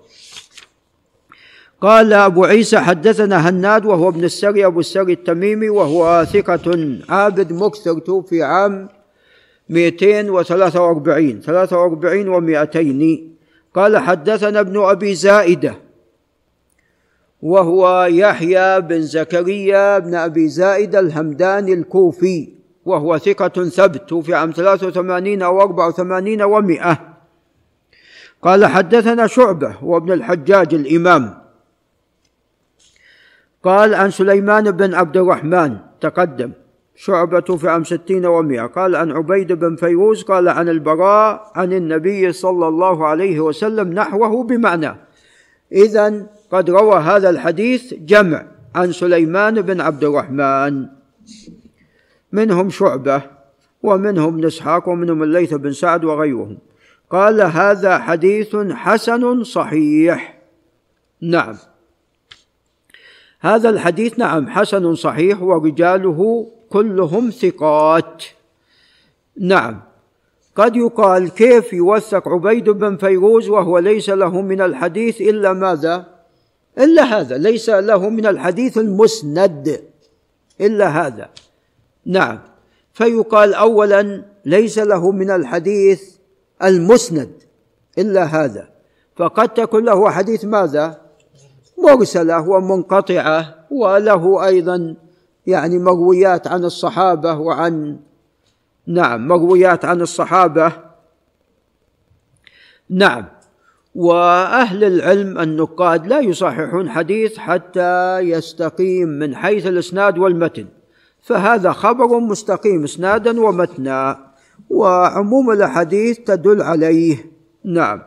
قال أبو عيسى حدثنا هناد وهو ابن السري أبو السري التميمي وهو ثقة عابد مكثر توفي عام 243 43 و200 قال حدثنا ابن أبي زائدة وهو يحيى بن زكريا بن أبي زائدة الهمداني الكوفي وهو ثقة ثبت توفي عام 83 أو 84 و100 قال حدثنا شعبة وابن الحجاج الإمام. قال عن سليمان بن عبد الرحمن تقدم. شعبة في عام ستين ومئة قال عن عبيد بن فيروز قال عن البراء عن النبي صلى الله عليه وسلم نحوه بمعنى. إذا قد روى هذا الحديث جمع عن سليمان بن عبد الرحمن. منهم شعبة ومنهم ابن إسحاق ومنهم الليث بن سعد وغيرهم. قال هذا حديث حسن صحيح. نعم. هذا الحديث نعم حسن صحيح ورجاله كلهم ثقات. نعم. قد يقال كيف يوثق عبيد بن فيروز وهو ليس له من الحديث إلا ماذا؟ إلا هذا ليس له من الحديث المسند إلا هذا. نعم. فيقال اولا ليس له من الحديث المسند إلا هذا. فقد تكون له حديث ماذا؟ مرسله ومنقطعه وله أيضا يعني مرويات عن الصحابة وعن نعم مرويات عن الصحابة. نعم وأهل العلم النقاد لا يصححون حديث حتى يستقيم من حيث الإسناد والمتن فهذا خبر مستقيم إسنادا ومتنا وعموم الأحاديث تدل عليه. نعم.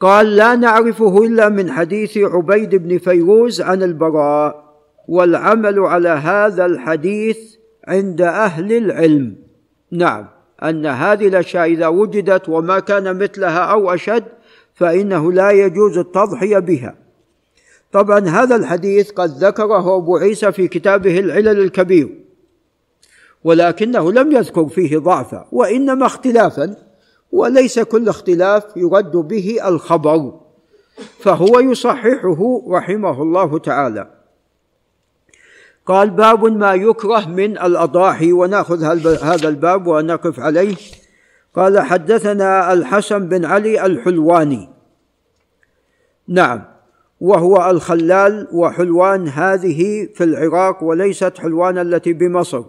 قال لا نعرفه إلا من حديث عبيد بن فيروز عن البراء والعمل على هذا الحديث عند أهل العلم. نعم أن هذه الأشياء إذا وجدت وما كان مثلها أو أشد فإنه لا يجوز التضحية بها. طبعا هذا الحديث قد ذكره أبو عيسى في كتابه العلل الكبير ولكنه لم يذكر فيه ضعفا وإنما اختلافا. وليس كل اختلاف يرد به الخبر. فهو يصححه رحمه الله تعالى. قال باب ما يكره من الأضاحي ونأخذ هذا الباب ونقف عليه. قال حدثنا الحسن بن علي الحلواني. نعم وهو الخلال وحلوان هذه في العراق وليست حلوان التي بمصر.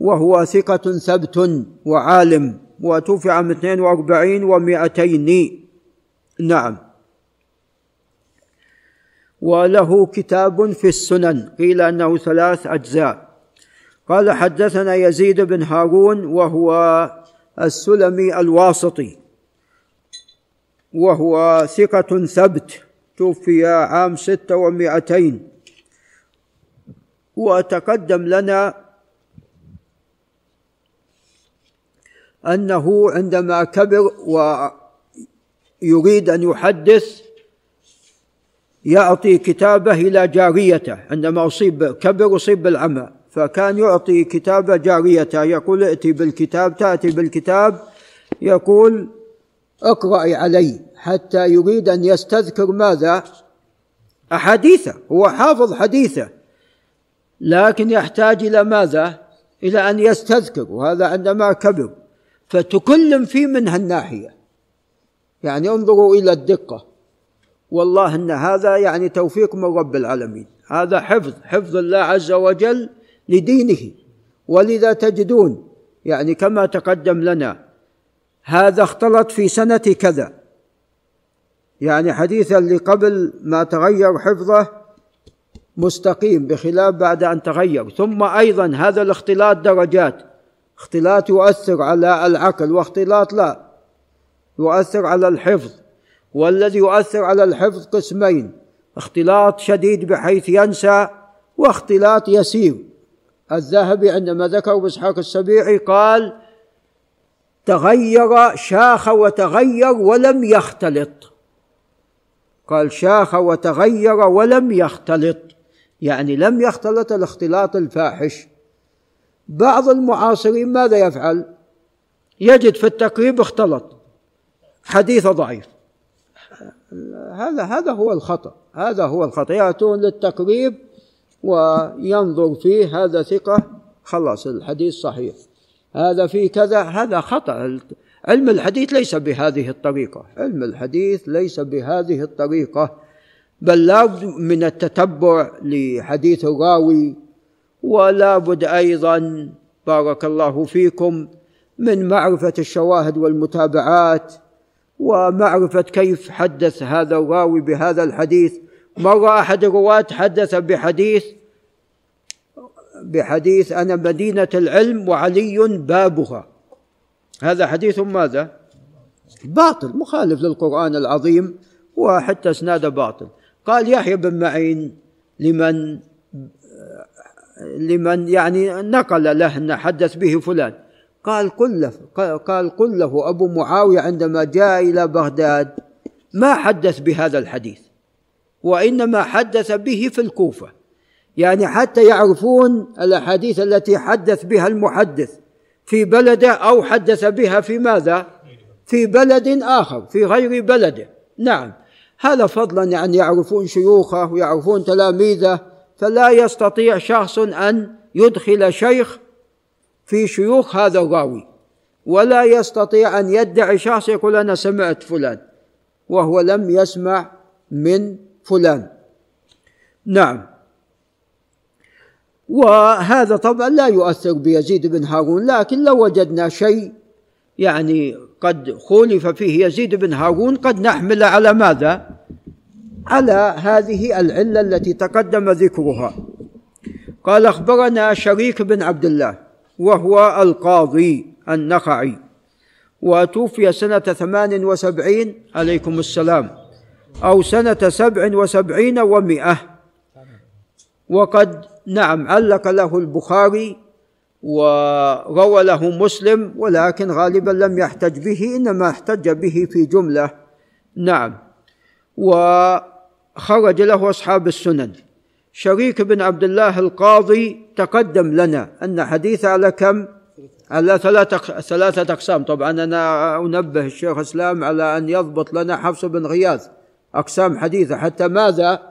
وهو ثقة ثبت وعالم. وتوفي عام 42 و200 نعم. وله كتاب في السنن قيل أنه ثلاث أجزاء. قال حدثنا يزيد بن هارون وهو السلمي الواسطي وهو ثقة ثبت توفي عام ستة ومائتين. وتقدم لنا أنه عندما كبر ويريد أن يحدث يعطي كتابه إلى جاريته. عندما أصيب كبر أصيب بالعمى فكان يعطي كتاب جاريته. يقول ائتي بالكتاب. تأتي بالكتاب يقول اقرأي علي حتى يريد أن يستذكر ماذا؟ أحاديثه. هو حافظ حديثه لكن يحتاج إلى ماذا؟ إلى أن يستذكر وهذا عندما كبر. فتكلم فيه من هالناحية. يعني انظروا إلى الدقة. والله أن هذا يعني توفيق من رب العالمين. هذا حفظ حفظ الله عز وجل لدينه. ولذا تجدون يعني كما تقدم لنا هذا اختلط في سنة كذا. يعني حديث اللي قبل ما تغير حفظه مستقيم بخلاف بعد أن تغير. ثم أيضا هذا الاختلاط درجات. اختلاط يؤثر على العقل واختلاط لا. يؤثر على الحفظ. والذي يؤثر على الحفظ قسمين اختلاط شديد بحيث ينسى واختلاط يسير. الذهبي عندما ذكر بإسحاق السبيعي قال تغير شاخ وتغير ولم يختلط. قال شاخ وتغير ولم يختلط. يعني لم يختلط الاختلاط الفاحش. بعض المعاصرين ماذا يفعل؟ يجد في التقريب اختلط. حديث ضعيف. هذا هذا هو الخطأ. هذا هو الخطأ. يأتون للتقريب وينظر فيه. هذا ثقة. خلاص الحديث صحيح. هذا في كذا. هذا خطأ. علم الحديث ليس بهذه الطريقة. علم الحديث ليس بهذه الطريقة. بل لابد من التتبع لحديث الراوي ولا بد أيضا بارك الله فيكم من معرفة الشواهد والمتابعات ومعرفة كيف حدث هذا الراوي بهذا الحديث. مرة أحد الرواة حدث بحديث بحديث أنا مدينة العلم وعلي بابها. هذا حديث ماذا؟ باطل مخالف للقرآن العظيم وحتى إسناده باطل. قال يحيى بن معين لمن لمن يعني نقل له أن حدث به فلان. قال قل له قال قل له أبو معاوية عندما جاء إلى بغداد ما حدث بهذا الحديث؟ وإنما حدث به في الكوفة. يعني حتى يعرفون الأحاديث التي حدث بها المحدث. في بلده أو حدث بها في ماذا؟ في بلد آخر في غير بلده. نعم. هذا فضلا يعني يعرفون شيوخه ويعرفون تلاميذه فلا يستطيع شخص أن يدخل شيخ في شيوخ هذا الراوي ولا يستطيع أن يدعي شخص يقول أنا سمعت فلان وهو لم يسمع من فلان. نعم. وهذا طبعا لا يؤثر بيزيد بن هارون لكن لو وجدنا شيء يعني قد خولف فيه يزيد بن هارون قد نحمل على ماذا؟ على هذه العلة التي تقدم ذكرها. قال أخبرنا شريك بن عبد الله وهو القاضي النخعي وتوفي سنة ثمان وسبعين عليكم السلام أو سنة سبع وسبعين ومئة. وقد نعم علق له البخاري وروى له مسلم ولكن غالبا لم يحتج به إنما احتج به في جملة. نعم. وخرج له أصحاب السنن. شريك بن عبد الله القاضي تقدم لنا أن حديث على كم؟ على ثلاثة ثلاثة أقسام. طبعا أنا أنبه الشيخ الإسلام على أن يضبط لنا حفص بن غياث. أقسام حديثة. حتى ماذا؟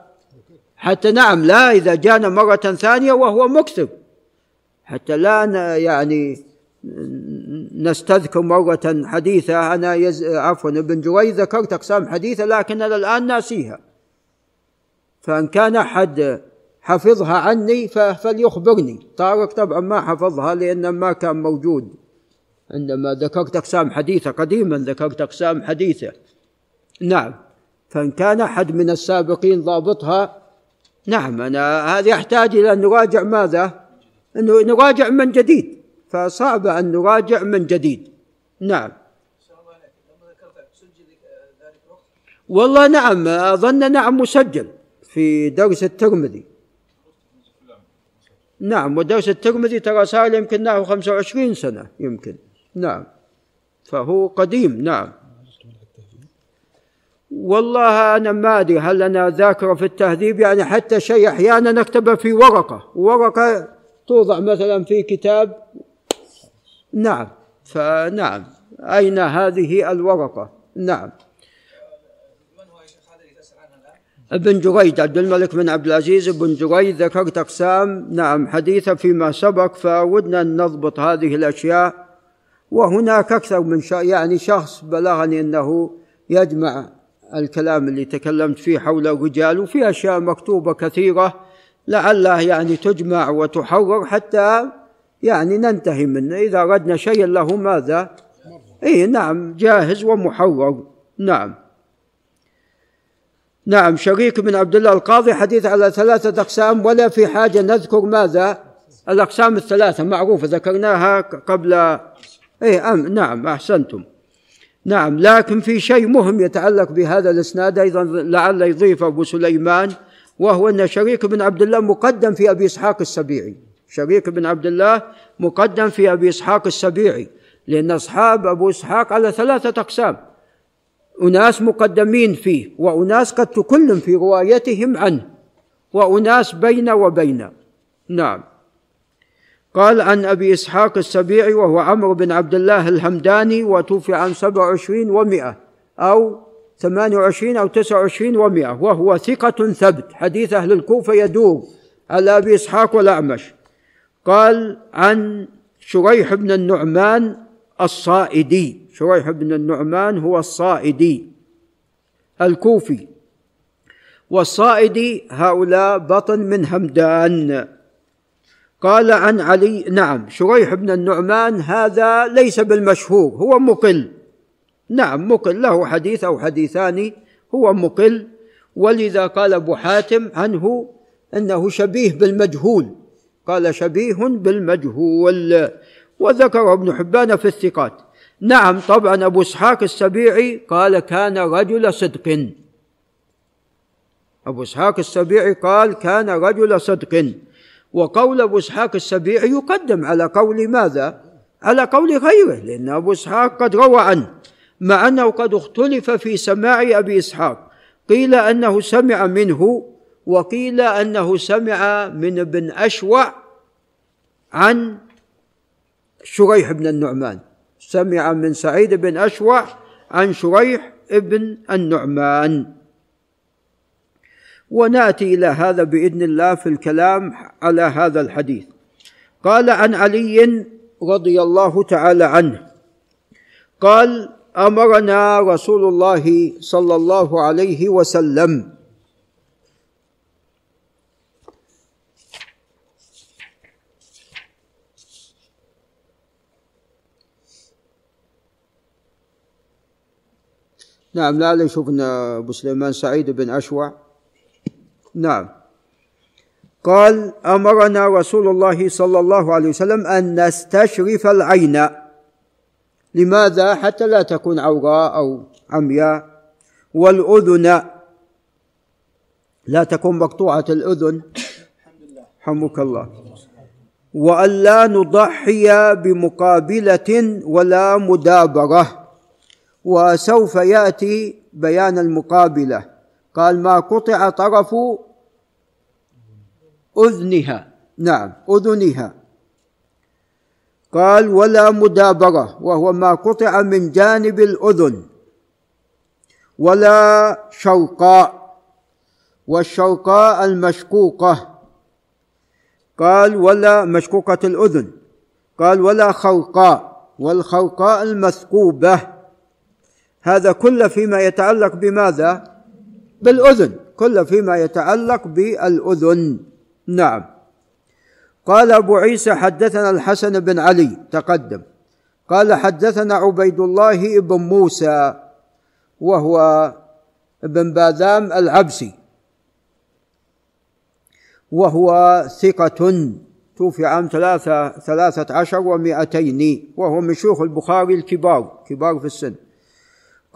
حتى نعم لا إذا جانا مرة ثانية وهو مكتب حتى لا يعني نستذكر مرة حديثة. أنا يز... عفوا ابن جوي ذكرت أقسام حديثة لكن أنا الآن ناسيها. فإن كان أحد حفظها عني فليخبرني. طارق طبعا ما حفظها لأن ما كان موجود. عندما ذكرت أقسام حديثة قديما ذكرت أقسام حديثة. نعم. فإن كان أحد من السابقين ضابطها نعم أنا هذا يحتاج إلى أن نراجع ماذا؟ أنه نراجع من جديد. فصعب أن نراجع من جديد. نعم. والله نعم أظن نعم مسجل. في درس الترمذي. نعم ودرس الترمذي ترى صار يمكن نحو 25 سنة يمكن. نعم. فهو قديم نعم. والله أنا ما أدري هل أنا ذاكرة في التهذيب يعني حتى شيء أحيانا نكتبه في ورقة. ورقة توضع مثلا في كتاب. نعم. فنعم. أين هذه الورقة؟ نعم. ابن جريد عبد الملك بن عبد العزيز بن جريد ذكرت أقسام نعم حديثة فيما سبق فودنا أن نضبط هذه الأشياء. وهناك أكثر من شخص يعني شخص بلغني أنه يجمع الكلام اللي تكلمت فيه حول الرجال وفي أشياء مكتوبة كثيرة لعله يعني تجمع وتحرر حتى يعني ننتهي منه. إذا أردنا شيئا له ماذا؟ إيه نعم جاهز ومحرر. نعم. نعم شريك بن عبد الله القاضي حديث على ثلاثة أقسام ولا في حاجة نذكر ماذا؟ الأقسام الثلاثة معروفة ذكرناها قبل. إيه أم نعم أحسنتم. نعم لكن في شيء مهم يتعلق بهذا الإسناد أيضا لعل يضيف أبو سليمان وهو أن شريك بن عبد الله مقدم في أبي إسحاق السبيعي. شريك بن عبد الله مقدم في أبي إسحاق السبيعي لأن أصحاب أبو إسحاق على ثلاثة أقسام. أناس مقدمين فيه وأناس قد تكلم في روايتهم عنه وأناس بين وبين. نعم. قال عن أبي إسحاق السبيعي وهو عمرو بن عبد الله الهمداني وتوفي عن سبع وعشرين ومئة أو ثمانية وعشرين أو تسعة وعشرين ومئة وهو ثقة ثبت حديث أهل الكوفة يدور على أبي إسحاق والأعمش. قال عن شريح بن النعمان الصائدي. شريح بن النعمان؟ هو الصائدي الكوفي. والصائدي هؤلاء بطن من همدان. قال عن علي نعم شريح بن النعمان؟ هذا ليس بالمشهور هو مقل. نعم مقل له حديث أو حديثان هو مقل. ولذا قال أبو حاتم عنه إنه شبيه بالمجهول. قال شبيه بالمجهول. وذكر ابن حبان في الثقات. نعم طبعا أبو إسحاق السبيعي قال كان رجل صدق. أبو إسحاق السبيعي قال كان رجل صدق. وقول أبو إسحاق السبيعي يقدم على قول ماذا؟ على قول غيره لأن أبو إسحاق قد روى عنه مع أنه قد اختلف في سماع أبي إسحاق. قيل أنه سمع منه وقيل أنه سمع من ابن أشوع عن شريح بن النعمان. سمع من سعيد بن اشوع عن شريح بن النعمان. ونأتي إلى هذا بإذن الله في الكلام على هذا الحديث. قال عن علي رضي الله تعالى عنه. قال أمرنا رسول الله صلى الله عليه وسلم نعم لا يشوف إن أبو سليمان سعيد بن أشوع. نعم. قال أمرنا رسول الله صلى الله عليه وسلم أن نستشرف العين. لماذا؟ حتى لا تكون عوراء أو عمياء. والأذن. لا تكون مقطوعة الأذن. حمك الله. وأن لا نضحي بمقابلة ولا مدابرة. وسوف يأتي بيان المقابلة. قال ما قطع طرف أذنها. نعم أذنها. قال ولا مدابرة وهو ما قطع من جانب الأذن ولا شوقاء والشوقاء المشقوقة. قال ولا مشقوقة الأذن. قال ولا خوقاء والخوقاء المثقوبة. هذا كله فيما يتعلق بماذا؟ بالأذن. كل فيما يتعلق بالأذن. نعم. قال أبو عيسى حدثنا الحسن بن علي تقدم. قال حدثنا عبيد الله بن موسى وهو ابن باذام العبسي. وهو ثقة توفي عام ثلاثة ثلاثة عشر ومائتين وهو من شيوخ البخاري الكبار كبار في السن.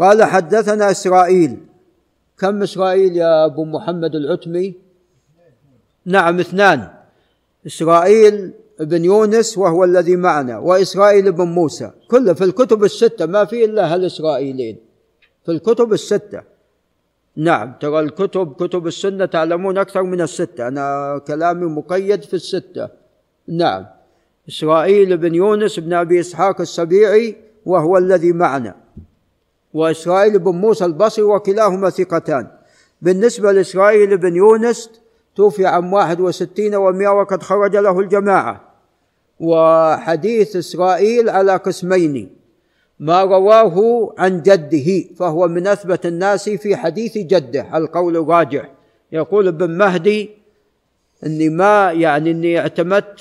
قال حدثنا إسرائيل. كم إسرائيل يا أبو محمد العتمي؟ نعم اثنان. إسرائيل بن يونس وهو الذي معنا وإسرائيل بن موسى. كله في الكتب الستة ما في إلا هالإسرائيلين. في الكتب الستة. نعم ترى الكتب كتب السنة تعلمون أكثر من الستة. أنا كلامي مقيد في الستة. نعم إسرائيل بن يونس بن أبي إسحاق السبيعي وهو الذي معنا. وإسرائيل بن موسى البصري وكلاهما ثقتان. بالنسبة لإسرائيل بن يونس توفي عام واحد وستين ومائة وقد خرج له الجماعة. وحديث إسرائيل على قسمين. ما رواه عن جده فهو من أثبت الناس في حديث جده القول الراجح. يقول ابن مهدي إني ما يعني إني اعتمدت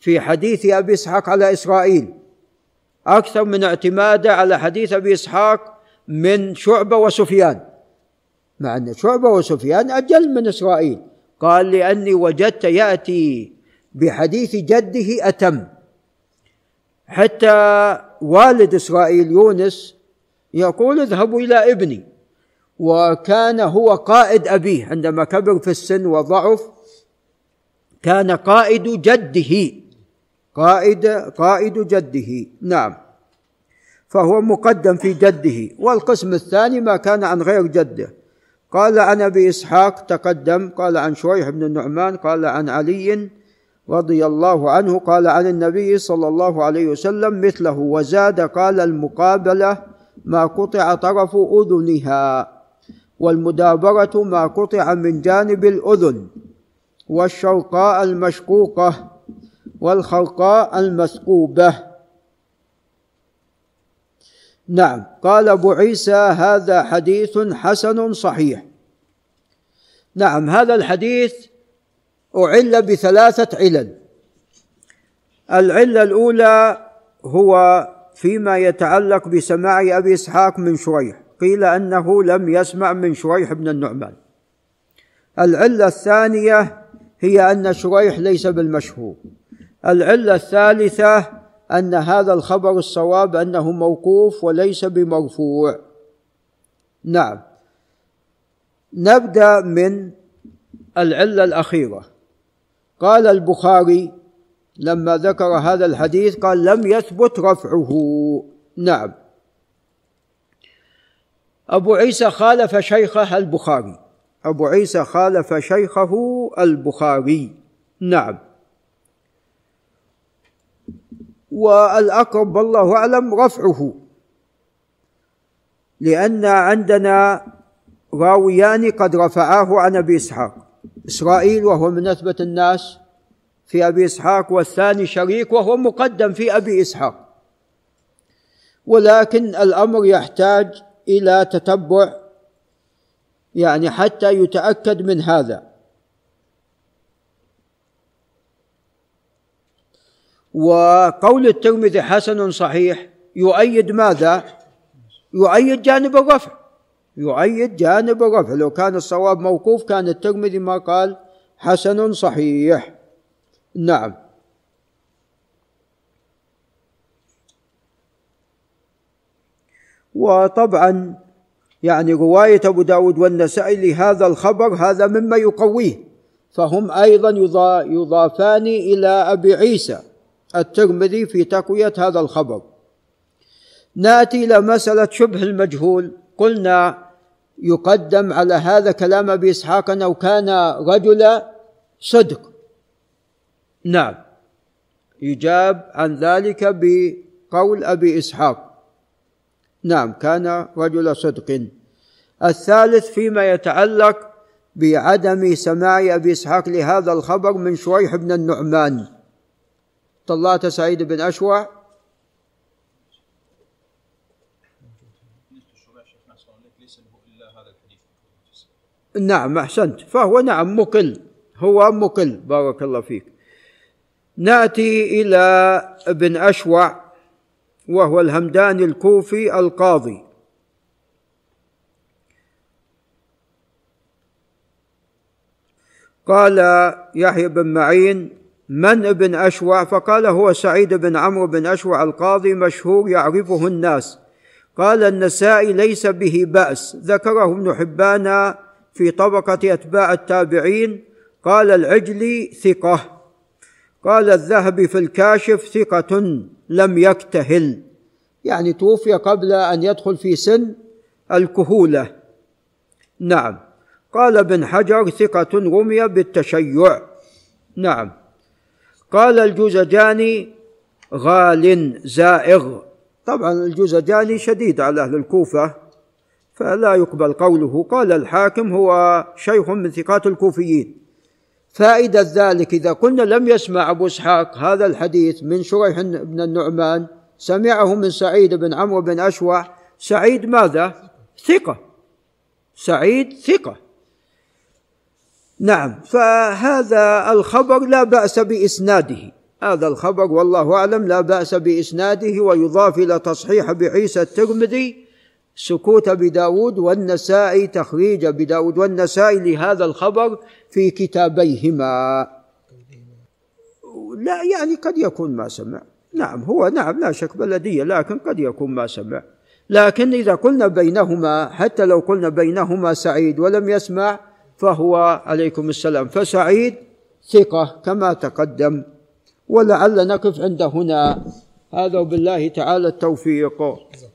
في حديث أبي إسحاق على إسرائيل. أكثر من اعتماده على حديث أبي إسحاق من شعبة وسفيان. مع أن شعبة وسفيان أجل من إسرائيل. قال لأني وجدت يأتي بحديث جده أتم. حتى والد إسرائيل يونس يقول اذهبوا إلى ابني. وكان هو قائد أبيه. عندما كبر في السن وضعف كان قائد جده. قائد قائد جده. نعم. فهو مقدم في جده. والقسم الثاني ما كان عن غير جده. قال عن ابي اسحاق تقدم قال عن شويح بن النعمان قال عن علي رضي الله عنه قال عن النبي صلى الله عليه وسلم مثله وزاد قال المقابلة ما قطع طرف أذنها والمدابرة ما قطع من جانب الأذن والشوقاء المشقوقة. والخرقاء المثقوبة. نعم قال أبو عيسى هذا حديث حسن صحيح. نعم هذا الحديث أعل بثلاثة علل. العلة الأولى هو فيما يتعلق بسماع أبي إسحاق من شريح قيل أنه لم يسمع من شريح بن النعمان. العلة الثانية هي أن شريح ليس بالمشهور. العلة الثالثة أن هذا الخبر الصواب أنه موقوف وليس بمرفوع. نعم. نبدأ من العلة الأخيرة. قال البخاري لما ذكر هذا الحديث قال لم يثبت رفعه. نعم. أبو عيسى خالف شيخه البخاري. أبو عيسى خالف شيخه البخاري. نعم. والأقرب والله أعلم رفعه. لأن عندنا راويان قد رفعاه عن أبي إسحاق. إسرائيل وهو من أثبت الناس في أبي إسحاق والثاني شريك وهو مقدم في أبي إسحاق. ولكن الأمر يحتاج إلى تتبع يعني حتى يتأكد من هذا. وقول الترمذي حسن صحيح يؤيد ماذا؟ يؤيد جانب الرفع. يؤيد جانب الرفع. لو كان الصواب موقوف كان الترمذي ما قال حسن صحيح. نعم. وطبعا يعني رواية أبو داود والنسائي لهذا الخبر هذا مما يقويه. فهم أيضا يضافان إلى أبي عيسى. الترمذي في تقوية هذا الخبر. نأتي إلى مسألة شبه المجهول. قلنا يقدم على هذا كلام أبي إسحاق أنه كان رجل صدق. نعم. يجاب عن ذلك بقول أبي إسحاق. نعم كان رجل صدق. الثالث فيما يتعلق بعدم سماع أبي إسحاق لهذا الخبر من شويح بن النعمان. طلعت سعيد بن اشوع نعم أحسنت. فهو نعم مقل. هو مقل بارك الله فيك. نأتي إلى ابن اشوع وهو الهمداني الكوفي القاضي. قال يحيى بن معين من ابن أشوع؟ فقال هو سعيد بن عمرو بن أشوع القاضي مشهور يعرفه الناس. قال النسائي ليس به بأس. ذكره ابن حبان في طبقة أتباع التابعين. قال العجلي ثقة. قال الذهبي في الكاشف ثقة لم يكتهل. يعني توفي قبل أن يدخل في سن الكهولة. نعم. قال ابن حجر ثقة رمي بالتشيع. نعم. قال الجوزجاني غال زائغ. طبعا الجوزجاني شديد على أهل الكوفة فلا يقبل قوله. قال الحاكم هو شيخ من ثقات الكوفيين. فائدة ذلك إذا قلنا لم يسمع أبو إسحاق هذا الحديث من شريح بن النعمان سمعه من سعيد بن عمرو بن أشوع. سعيد ماذا؟ ثقة. سعيد ثقة. نعم. فهذا الخبر لا بأس بإسناده. هذا الخبر والله أعلم لا بأس بإسناده ويضاف إلى تصحيح بعيسى الترمذي سكوت بداود والنسائي تخريج بداود والنسائي لهذا الخبر في كتابيهما. لا يعني قد يكون ما سمع. نعم هو نعم لا شك بلدية لكن قد يكون ما سمع. لكن إذا قلنا بينهما حتى لو قلنا بينهما سعيد ولم يسمع فهو عليكم السلام. فسعيد ثقة كما تقدم. ولعل نقف عند هنا. هذا وبالله تعالى التوفيق.